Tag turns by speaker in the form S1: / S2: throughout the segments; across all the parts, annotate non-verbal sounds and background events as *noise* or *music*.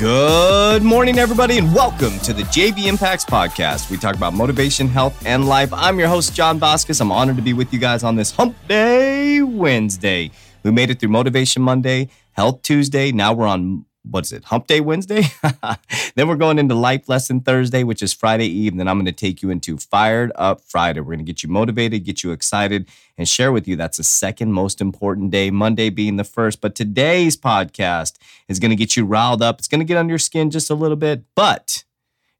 S1: Good morning, everybody, and welcome to the JV Impacts Podcast. We talk about motivation, health, and life. I'm your host, John Vasquez. I'm honored to be with you guys on this Hump Day Wednesday. We made it through Motivation Monday, Health Tuesday. Now we're on what's it, Hump Day Wednesday? *laughs* then we're going into Life Lesson Thursday, which is Friday Eve. Then I'm going to take you into Fired Up Friday. We're going to get you motivated, get you excited, and share with you that's the second most important day, Monday being the first. But today's podcast is going to get you riled up. It's going to get under your skin just a little bit, but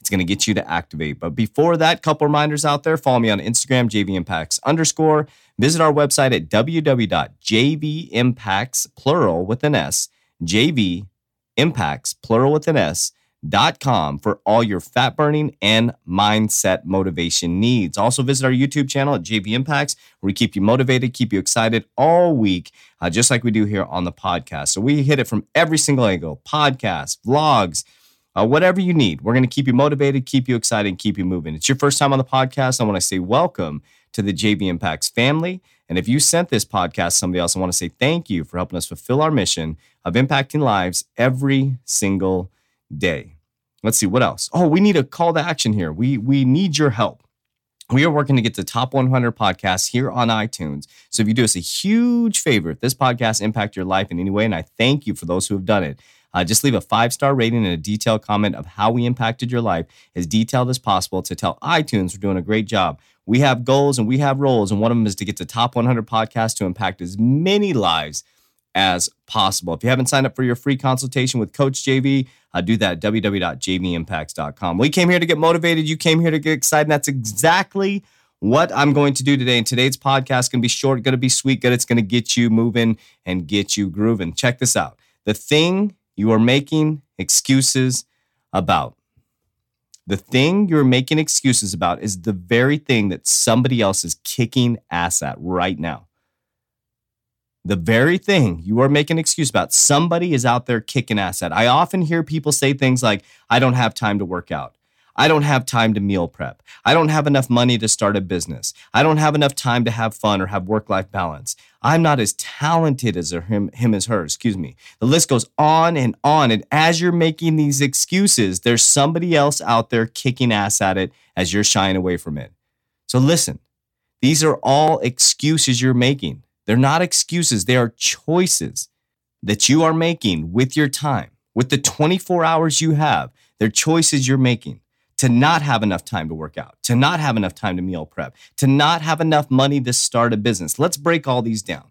S1: it's going to get you to activate. But before that, couple reminders out there. Follow me on Instagram, JV Impacts underscore. Visit our website at www.jvimpacts, with an S, JV impacts, plural with an S, dot com for all your fat burning and mindset motivation needs. Also visit our YouTube channel at JV Impacts where we keep you motivated, keep you excited all week, uh, just like we do here on the podcast. So we hit it from every single angle, podcasts, vlogs, uh, whatever you need. We're going to keep you motivated, keep you excited, and keep you moving. It's your first time on the podcast. I want to say welcome to the JV Impacts family. And if you sent this podcast to somebody else, I want to say thank you for helping us fulfill our mission of impacting lives every single day. Let's see what else. Oh, we need a call to action here. We we need your help. We are working to get the top 100 podcasts here on iTunes. So if you do us a huge favor, if this podcast impact your life in any way, and I thank you for those who have done it, uh, just leave a five star rating and a detailed comment of how we impacted your life as detailed as possible to tell iTunes we're doing a great job. We have goals and we have roles, and one of them is to get the top 100 podcasts to impact as many lives as possible. If you haven't signed up for your free consultation with Coach JV, uh, do that at www.jvimpacts.com. We came here to get motivated. You came here to get excited. And that's exactly what I'm going to do today. And today's podcast is going to be short, going to be sweet, good. It's going to get you moving and get you grooving. Check this out. The thing you are making excuses about. The thing you're making excuses about is the very thing that somebody else is kicking ass at right now. The very thing you are making excuse about, somebody is out there kicking ass at. I often hear people say things like, I don't have time to work out. I don't have time to meal prep. I don't have enough money to start a business. I don't have enough time to have fun or have work life balance. I'm not as talented as him, him as her, excuse me. The list goes on and on. And as you're making these excuses, there's somebody else out there kicking ass at it as you're shying away from it. So listen, these are all excuses you're making. They're not excuses, they are choices that you are making with your time, with the 24 hours you have. They're choices you're making to not have enough time to work out, to not have enough time to meal prep, to not have enough money to start a business. Let's break all these down.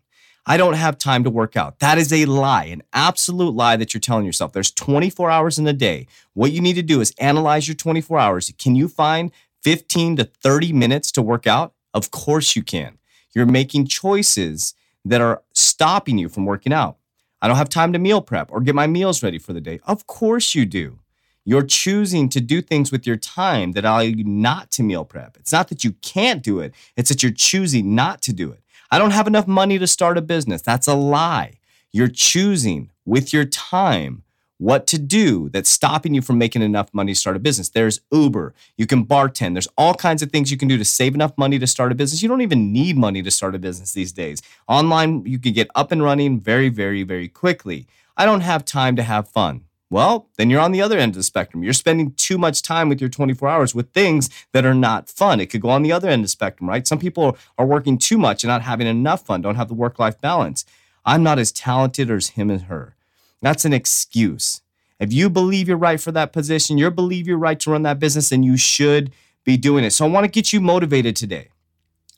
S1: I don't have time to work out. That is a lie, an absolute lie that you're telling yourself. There's 24 hours in a day. What you need to do is analyze your 24 hours. Can you find 15 to 30 minutes to work out? Of course you can. You're making choices that are stopping you from working out. I don't have time to meal prep or get my meals ready for the day. Of course you do. You're choosing to do things with your time that allow you not to meal prep. It's not that you can't do it, it's that you're choosing not to do it. I don't have enough money to start a business. That's a lie. You're choosing with your time what to do that's stopping you from making enough money to start a business. There's Uber, you can bartend, there's all kinds of things you can do to save enough money to start a business. You don't even need money to start a business these days. Online, you can get up and running very, very, very quickly. I don't have time to have fun. Well, then you're on the other end of the spectrum. You're spending too much time with your 24 hours with things that are not fun. It could go on the other end of the spectrum, right? Some people are working too much and not having enough fun, don't have the work life balance. I'm not as talented as him and her. That's an excuse. If you believe you're right for that position, you believe you're right to run that business, and you should be doing it. So I want to get you motivated today.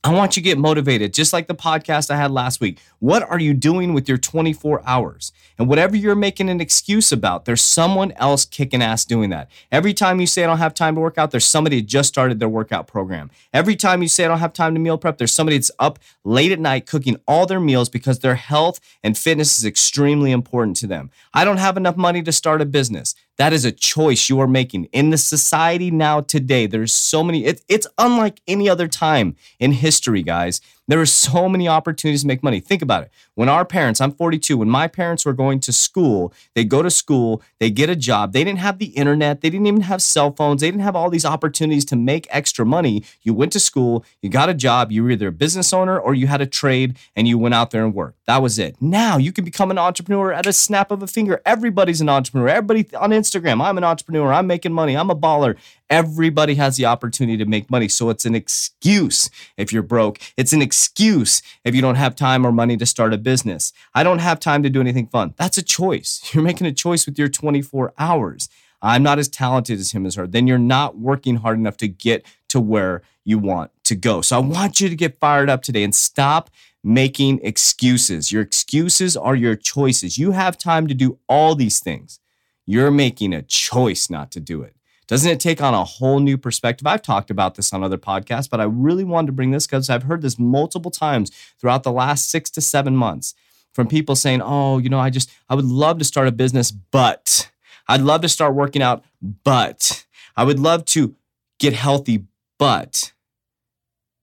S1: I want you to get motivated, just like the podcast I had last week. What are you doing with your 24 hours? And whatever you're making an excuse about, there's someone else kicking ass doing that. Every time you say I don't have time to work out, there's somebody that just started their workout program. Every time you say I don't have time to meal prep, there's somebody that's up late at night cooking all their meals because their health and fitness is extremely important to them. I don't have enough money to start a business. That is a choice you are making. In the society now today, there's so many, it, it's unlike any other time in history, guys. There are so many opportunities to make money. Think about it. When our parents, I'm 42, when my parents were going to school, they go to school, they get a job. They didn't have the internet, they didn't even have cell phones, they didn't have all these opportunities to make extra money. You went to school, you got a job, you were either a business owner or you had a trade and you went out there and worked. That was it. Now you can become an entrepreneur at a snap of a finger. Everybody's an entrepreneur. Everybody on Instagram, I'm an entrepreneur, I'm making money, I'm a baller. Everybody has the opportunity to make money. So it's an excuse if you're broke. It's an excuse if you don't have time or money to start a business. I don't have time to do anything fun. That's a choice. *laughs* You're making a choice with your 24 hours. I'm not as talented as him as her. Then you're not working hard enough to get to where you want to go. So I want you to get fired up today and stop making excuses. Your excuses are your choices. You have time to do all these things. You're making a choice not to do it. Doesn't it take on a whole new perspective? I've talked about this on other podcasts, but I really wanted to bring this because I've heard this multiple times throughout the last six to seven months from people saying, Oh, you know, I just, I would love to start a business, but I'd love to start working out, but I would love to get healthy, but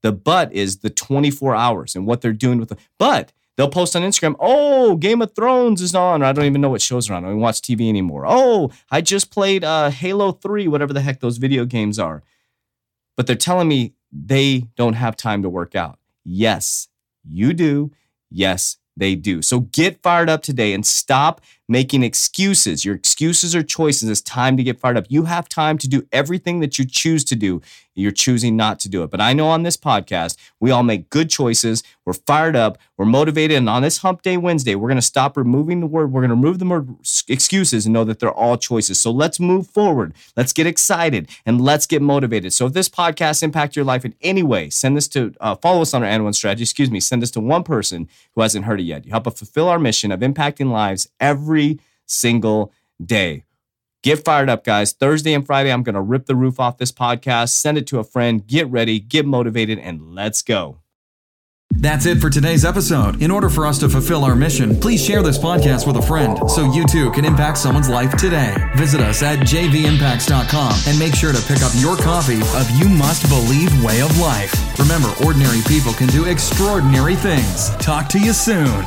S1: the but is the 24 hours and what they're doing with the, but They'll post on Instagram, oh, Game of Thrones is on. Or I don't even know what shows are on. I don't watch TV anymore. Oh, I just played uh, Halo 3, whatever the heck those video games are. But they're telling me they don't have time to work out. Yes, you do. Yes, they do. So get fired up today and stop making excuses. Your excuses are choices. It's time to get fired up. You have time to do everything that you choose to do. You're choosing not to do it. But I know on this podcast, we all make good choices. We're fired up. We're motivated. And on this Hump Day Wednesday, we're going to stop removing the word. We're going to remove the word excuses and know that they're all choices. So let's move forward. Let's get excited and let's get motivated. So if this podcast impact your life in any way, send this to uh, follow us on our and one strategy. Excuse me. Send this to one person who hasn't heard it yet. You help us fulfill our mission of impacting lives every every single day. Get fired up, guys. Thursday and Friday, I'm going to rip the roof off this podcast, send it to a friend, get ready, get motivated, and let's go.
S2: That's it for today's episode. In order for us to fulfill our mission, please share this podcast with a friend so you too can impact someone's life today. Visit us at jvimpacts.com and make sure to pick up your copy of You Must Believe Way of Life. Remember, ordinary people can do extraordinary things. Talk to you soon.